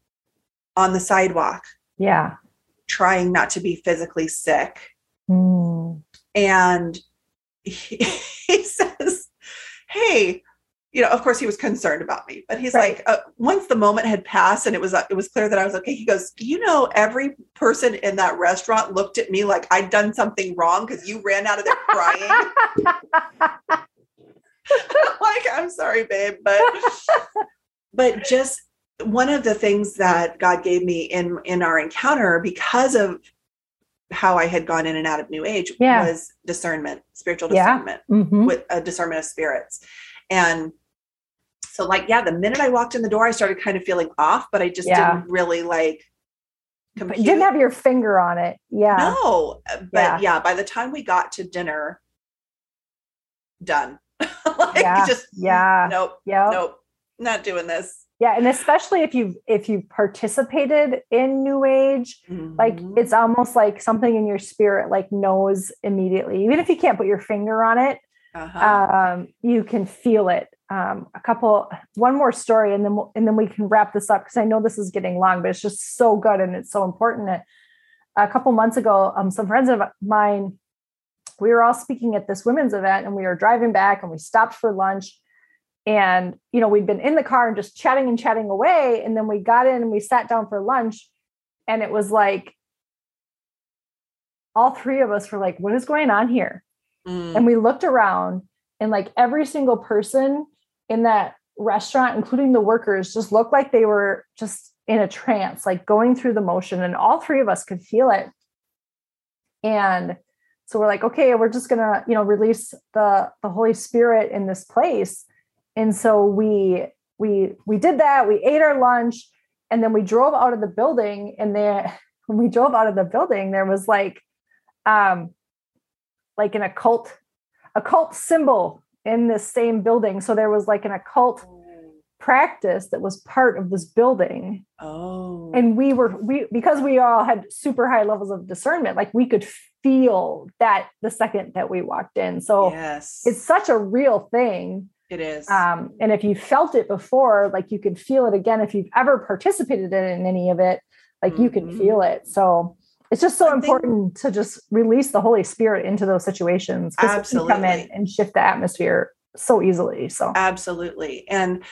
on the sidewalk. Yeah. Trying not to be physically sick. Mm. And he, [laughs] he says, Hey, you know, of course he was concerned about me, but he's right. like, uh, once the moment had passed and it was, uh, it was clear that I was okay. He goes, you know, every person in that restaurant looked at me like I'd done something wrong because you ran out of there crying. [laughs] [laughs] like, I'm sorry, babe, but, but just one of the things that God gave me in, in our encounter because of how I had gone in and out of New Age yeah. was discernment, spiritual discernment, yeah. mm-hmm. with a discernment of spirits. And so, like, yeah, the minute I walked in the door, I started kind of feeling off, but I just yeah. didn't really like. Compute. But didn't have your finger on it. Yeah. No, but yeah, by the time we got to dinner, done. [laughs] like, yeah. just yeah. Nope. Yeah. Nope. Not doing this yeah and especially if you've if you've participated in new age mm-hmm. like it's almost like something in your spirit like knows immediately even if you can't put your finger on it uh-huh. um, you can feel it um, a couple one more story and then we'll, and then we can wrap this up because i know this is getting long but it's just so good and it's so important that a couple months ago um, some friends of mine we were all speaking at this women's event and we were driving back and we stopped for lunch and, you know, we'd been in the car and just chatting and chatting away. And then we got in and we sat down for lunch. And it was like, all three of us were like, what is going on here? Mm. And we looked around and like every single person in that restaurant, including the workers, just looked like they were just in a trance, like going through the motion. And all three of us could feel it. And so we're like, okay, we're just gonna, you know, release the the Holy Spirit in this place and so we we we did that we ate our lunch and then we drove out of the building and there [laughs] when we drove out of the building there was like um like an occult occult symbol in this same building. So there was like an occult practice that was part of this building. Oh. And we were we because we all had super high levels of discernment like we could feel that the second that we walked in. So yes. it's such a real thing it is. Um, and if you felt it before, like you can feel it again. If you've ever participated in any of it, like mm-hmm. you can mm-hmm. feel it. So it's just so I important think, to just release the Holy Spirit into those situations. Absolutely. Come in and shift the atmosphere so easily. So absolutely. And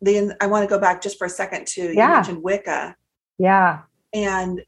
then I want to go back just for a second to yeah. you mentioned Wicca. Yeah. And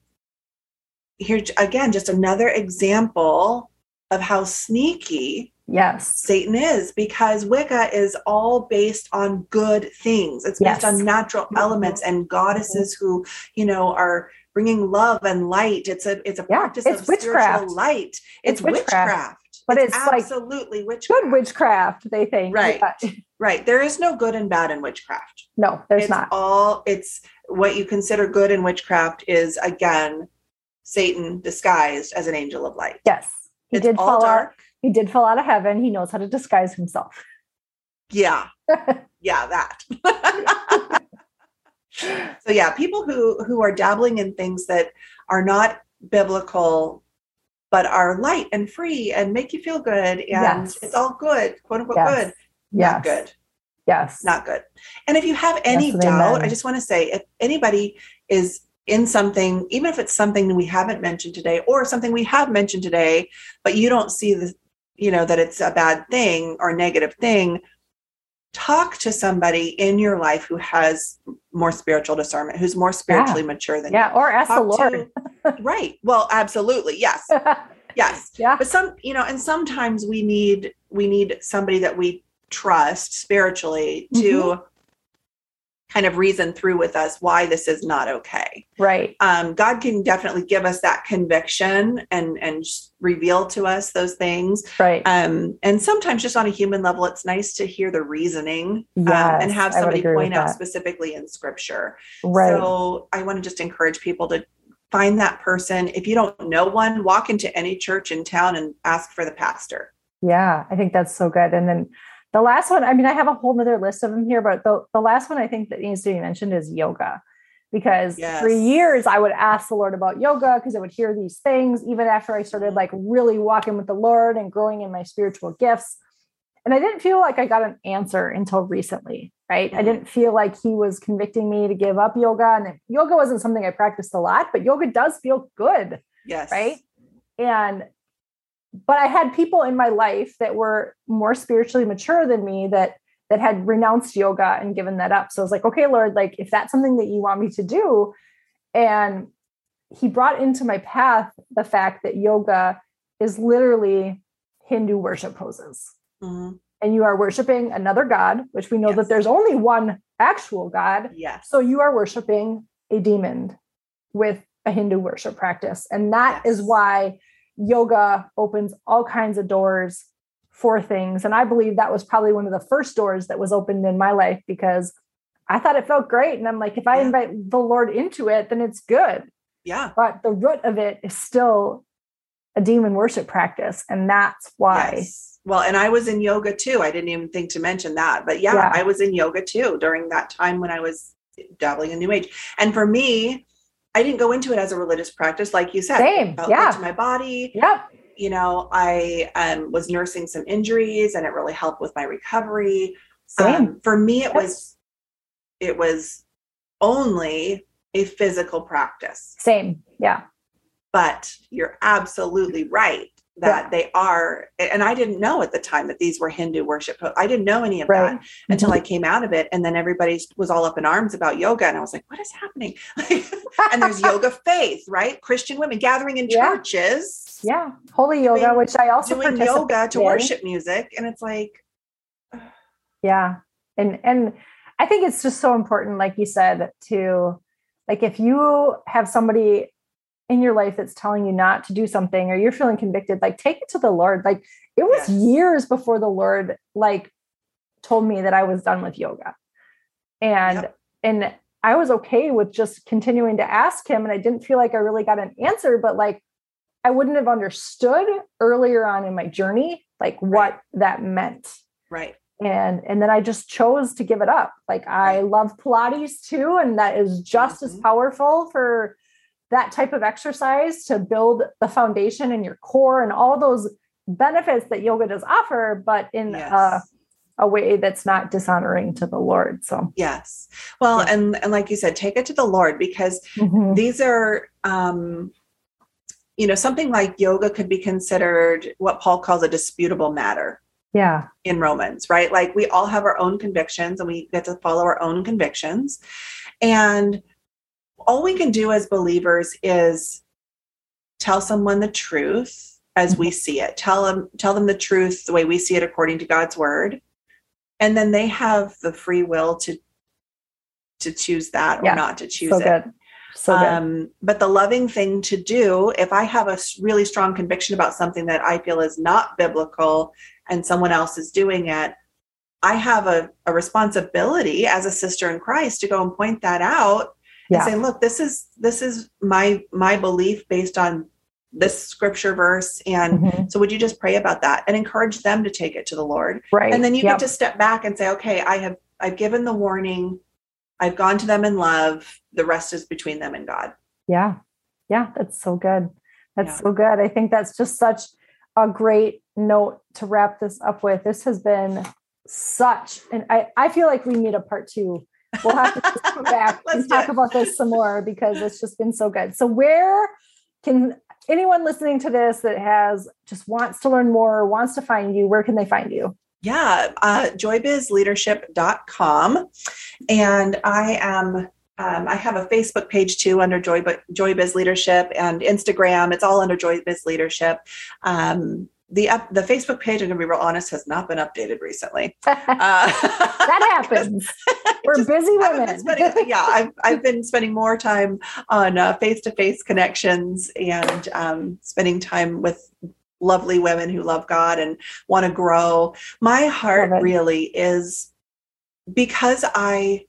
here again, just another example of how sneaky Yes. Satan is because Wicca is all based on good things. It's based yes. on natural mm-hmm. elements and goddesses mm-hmm. who, you know, are bringing love and light. It's a it's a yeah, practice it's of witchcraft. spiritual light. It's, it's witchcraft. witchcraft. But it's, it's absolutely like witchcraft. Good witchcraft, they think. Right. Yeah. Right. There is no good and bad in witchcraft. No, there's it's not. All it's what you consider good in witchcraft is again Satan disguised as an angel of light. Yes. He It's did all fall dark. out. He did fall out of heaven. He knows how to disguise himself. Yeah. [laughs] yeah, that. so yeah, people who who are dabbling in things that are not biblical but are light and free and make you feel good and Yes. it's all good, quote unquote Yes. good. Yes. Not good. Yes. Not good. And if you have any doubt. I just want to say if anybody is in something, even if it's something we haven't mentioned today or something we have mentioned today, but you don't see the, you know, that it's a bad thing or negative thing, talk to somebody in your life who has more spiritual discernment, who's more spiritually mature than yeah. you. Or ask the Lord. to- [laughs] right. Well, absolutely. Yes. [laughs] Yes. yeah. But some, you know, and sometimes we need we need somebody that we trust spiritually to Mm-hmm. Kind of reason through with us why this is not okay. Right. Um, God can definitely give us that conviction and and reveal to us those things. Right. Um, and sometimes just on a human level, it's nice to hear the reasoning um, and have somebody point out specifically in Scripture. right. So I want to just encourage people to find that person. If you don't know one, walk into any church in town and ask for the pastor. Yeah, I think that's so good. And then the last one, I mean, I have a whole nother list of them here, but the, the last one I think that needs to be mentioned is yoga. Because for years I would ask the Lord about yoga because I would hear these things even after I started like really walking with the Lord and growing in my spiritual gifts. And I didn't feel like I got an answer until recently, right? I Mhm. didn't feel like he was convicting me to give up yoga. And yoga wasn't something I practiced a lot, but yoga does feel good Yes. right and but i had people in my life that were more spiritually mature than me that that had renounced yoga and given that up so i was like okay lord like if that's something that you want me to do and he brought into my path the fact that yoga is literally hindu worship poses Mhm. and you are worshiping another god which we know Yes. that there's only one actual god Yes. so you are worshiping a demon with a Hindu worship practice. And that is Yes. why yoga opens all kinds of doors for things. And I believe that was probably one of the first doors that was opened in my life because I thought it felt great. And I'm like, if I Yeah. invite the Lord into it, then it's good. yeah. But the root of it is still a demon worship practice. And that's why. Yes. Well, and I was in yoga too. I didn't even think to mention that. But yeah, Yeah. I was in yoga too during that time when I was dabbling in New Age. And for me, I didn't go into it as a religious practice, like you said. Same, yeah. my body. Yep. You know, I um, was nursing some injuries, and it really helped with my recovery. Same. Um, for me, it Yep. was it was only a physical practice. Same. Yeah. But you're absolutely right that Yeah. they are, and I didn't know at the time that these were Hindu worship. I didn't know any of Right. that until Mhm. I came out of it, and then everybody was all up in arms about yoga, and I was like, "What is happening?" [laughs] and there's [laughs] yoga faith, right? Christian women gathering in Yeah. churches, Yeah. Holy yoga, Doing- which I also doing yoga to in. worship music, and it's like, yeah and and i think it's just so important like you said to like if you have somebody in your life that's telling you not to do something or you're feeling convicted like take it to the lord. Like it was Yes. years before the lord like told me that i was done with yoga. And Yep. and i was okay with just continuing to ask him and i didn't feel like i really got an answer but like i wouldn't have understood earlier on in my journey like what that meant. Right, and and then i just chose to give it up. Like i love pilates too and that is just as Mhm. powerful for that type of exercise to build the foundation in your core and all those benefits that yoga does offer but in a, yes. a way that's not dishonoring to the lord so Yes. Well, Yeah. and and like you said, take it to the Lord because mhm. these are um you know, something like yoga could be considered what Paul calls a disputable matter yeah in Romans, right? Like we all have our own convictions and we get to follow our own convictions. And all we can do as believers is tell someone the truth as we see it. Tell them tell them the truth the way we see it according to God's word. And then they have the free will to to choose that or Yeah. not to choose so it. good so good Um, but the loving thing to do, if I have a really strong conviction about something that I feel is not biblical and someone else is doing it, I have a, a responsibility as a sister in Christ to go and point that out yeah. and saying, look, this is this is my my belief based on this scripture verse. And mm-hmm. so would you just pray about that and encourage them to take it to the lord? Right. And then you yep. get to step back and say okay i have i've given the warning. I've gone to them in love. The rest is between them and god. Yeah. Yeah that's so good. That's yeah. so good. I think that's just such a great note to wrap this up with. This has been such and i i feel like we need a part two we'll have to [laughs] come back and talk about this some more because it's just been so good so where can anyone listening to this that has just wants to learn more, wants to find you, where can they find you? Yeah, uh, joybizleadership.com. And I am um, I have a Facebook page too under Joy, Joy Biz Leadership and Instagram. It's all under Joy Biz Leadership. Um, the up the Facebook page, I'm gonna be real honest, has not been updated recently. [laughs] Uh, that happens. [laughs] We're just, busy women. Spending, yeah, I've I've been spending more time on face to face connections and um, spending time with lovely women who love God and want to grow. My heart really is because I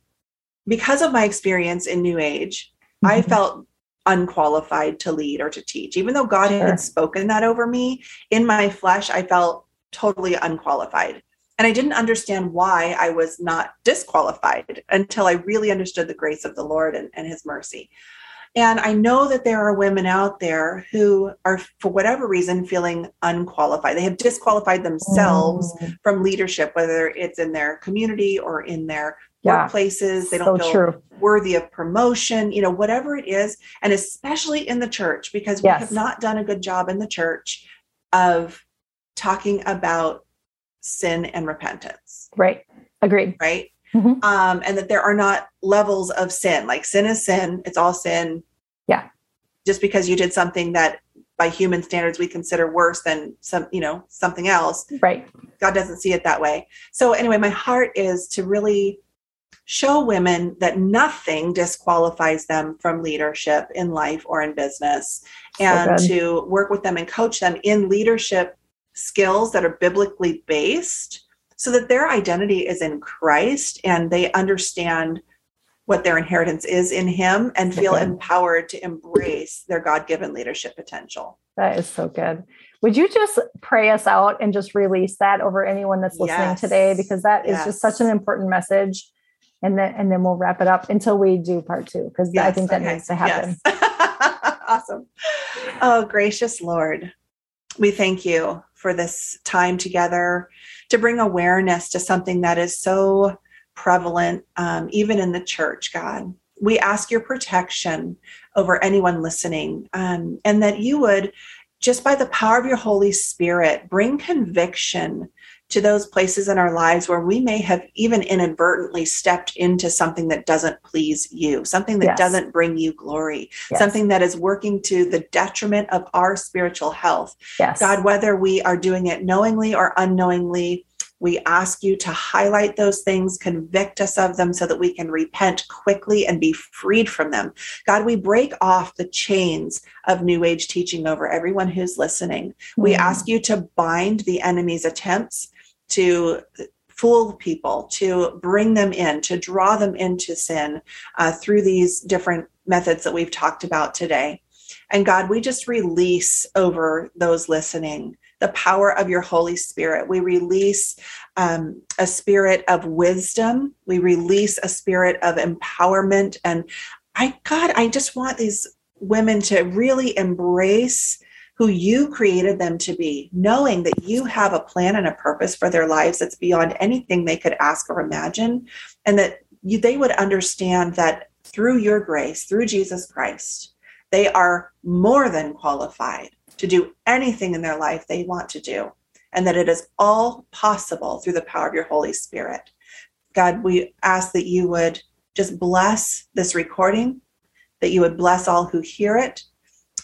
because of my experience in New Age, mm-hmm. I felt unqualified to lead or to teach. Even though God sure. had spoken that over me, in my flesh, I felt totally unqualified. And I didn't understand why I was not disqualified until I really understood the grace of the Lord and, and his mercy. And I know that there are women out there who are, for whatever reason, feeling unqualified. They have disqualified themselves mm. from leadership, whether it's in their community or in their yeah. workplaces. They don't so feel true. worthy of promotion, you know, whatever it is. And especially in the church, because we yes. have not done a good job in the church of talking about sin and repentance. Right. Agreed. Right. Mm-hmm. Um, and that there are not levels of sin. Like sin is sin, it's all sin. Yeah. Just because you did something that by human standards we consider worse than some you know something else right god doesn't see it that way so anyway my heart is to really show women that nothing disqualifies them from leadership in life or in business. And so to work with them and coach them in leadership skills that are biblically based so that their identity is in Christ and they understand what their inheritance is in him and feel empowered to embrace their god-given leadership potential. That is so good. Would you just pray us out and just release that over anyone that's listening yes. today? Because that is yes. just such an important message and then and then we'll wrap it up until we do part two because yes, I think that okay. needs to happen. Yes. [laughs] awesome. Oh, gracious Lord, we thank you for this time together to bring awareness to something that is so prevalent, um, even in the church, God. We ask your protection over anyone listening, um, and that you would, just by the power of your Holy Spirit, bring conviction to those places in our lives where we may have even inadvertently stepped into something that doesn't please you, something that yes. doesn't bring you glory, yes. something that is working to the detriment of our spiritual health. Yes. God, whether we are doing it knowingly or unknowingly, we ask you to highlight those things, convict us of them so that we can repent quickly and be freed from them. God, we break off the chains of New Age teaching over everyone who's listening. We hmm. ask you to bind the enemy's attempts to fool people, to bring them in, to draw them into sin uh, through these different methods that we've talked about today. And God, we just release over those listening the power of your Holy Spirit. We release um, a spirit of wisdom. We release a spirit of empowerment. And I, God, I just want these women to really embrace who you created them to be, knowing that you have a plan and a purpose for their lives that's beyond anything they could ask or imagine, and that you, they would understand that through your grace, through Jesus Christ, they are more than qualified to do anything in their life they want to do, and that it is all possible through the power of your Holy Spirit. God, we ask that you would just bless this recording, that you would bless all who hear it,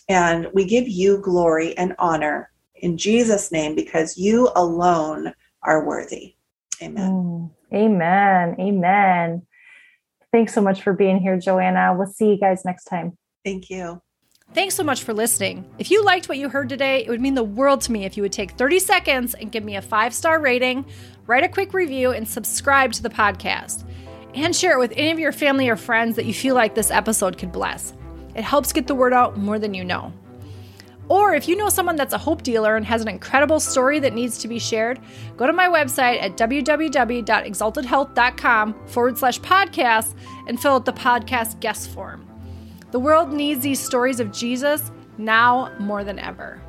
and we give you glory and honor in Jesus' name because you alone are worthy. Amen. Mm, amen. Amen. Thanks so much for being here, Joanna. We'll see you guys next time. Thank you. Thanks so much for listening. If you liked what you heard today, it would mean the world to me if you would take 30 seconds and give me a five star rating, write a quick review, and subscribe to the podcast. and share it with any of your family or friends that you feel like this episode could bless. It helps get the word out more than you know. Or if you know someone that's a hope dealer and has an incredible story that needs to be shared, go to my website at www.exaltedhealth.com forward slash podcast and fill out the podcast guest form. The world needs these stories of Jesus now more than ever.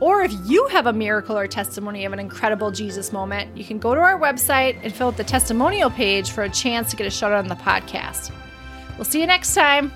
Or if you have a miracle or testimony of an incredible Jesus moment, you can go to our website and fill out the testimonial page for a chance to get a shout out on the podcast. We'll see you next time.